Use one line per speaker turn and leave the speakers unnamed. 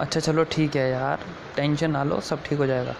अच्छा चलो ठीक है यार। टेंशन ना लो सब ठीक हो जाएगा।